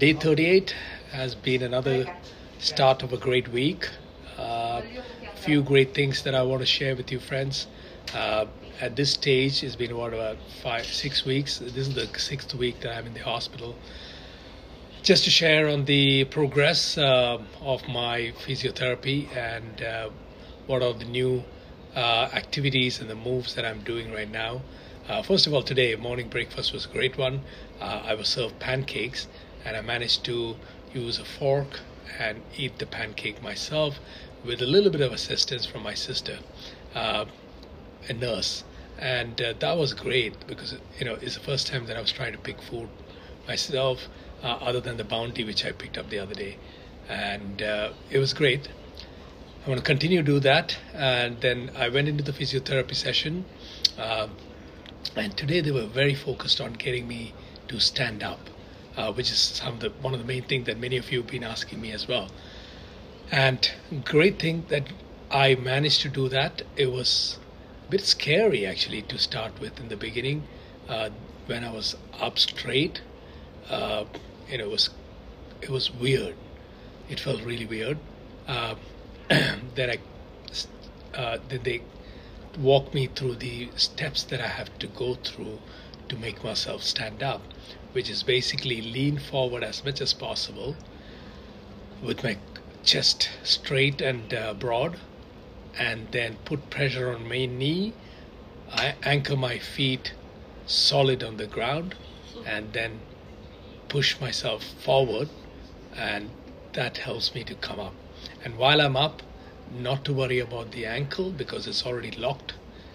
Day 38 has been another start of a great week. Uh, few great things that I want to share with you, friends. Uh, at this stage, it's been what about five, six weeks. This is the sixth week that I'm in the hospital. Just to share on the progress uh, of my physiotherapy and uh, what are the new uh, activities and the moves that I'm doing right now. Uh, first of all, today morning breakfast was a great one. I was served pancakes, and I managed to use a fork and eat the pancake myself with a little bit of assistance from my sister, uh, a nurse, and uh, that was great because you know it's the first time that I was trying to pick food myself, uh, other than the bounty which I picked up the other day, and uh, it was great. I want to continue to do that, and then I went into the physiotherapy session, uh, and today they were very focused on getting me to stand up. Uh, which is of the, one of the main things that many of you have been asking me as well. And great thing that I managed to do that. It was a bit scary actually to start with in the beginning. Uh, when I was up straight, uh, you know, it was it was weird. It felt really weird. Uh, then I uh, then they walk me through the steps that I have to go through to make myself stand up, which is basically lean forward as much as possible with my chest straight and uh, broad, and then put pressure on my knee. I anchor my feet solid on the ground, and then push myself forward, and that helps me to come up. And while I'm up, not to worry about the ankle because it's already locked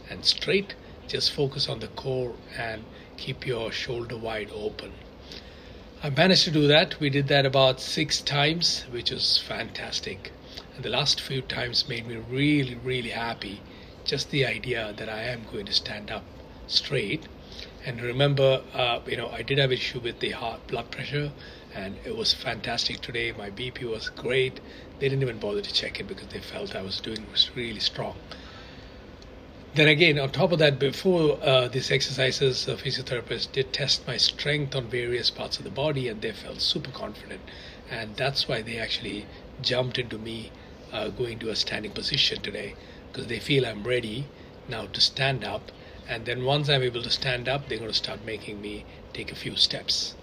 and straight. Just focus on the core and keep your shoulder wide open. I managed to do that. We did that about six times, which was fantastic. And the last few times made me really, really happy. Just the idea that I am going to stand up straight. And remember, uh, you know, I did have issue with the heart blood pressure, and it was fantastic today. My BP was great. They didn't even bother to check it because they felt I was doing was really strong. Then again, on top of that, before uh, these exercises, the physiotherapist did test my strength on various parts of the body, and they felt super confident. And that's why they actually jumped into me uh, going to a standing position today, because they feel I'm ready now to stand up. And then once I'm able to stand up, they're going to start making me take a few steps.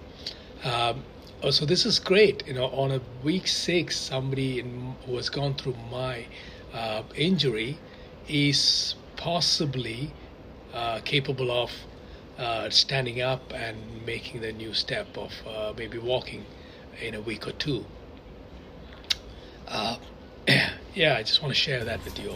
Um, oh, so this is great. You know, on a week six, somebody in, who has gone through my uh, injury is possibly uh, capable of uh, standing up and making the new step of uh, maybe walking in a week or two. Uh, yeah, I just want to share that with you.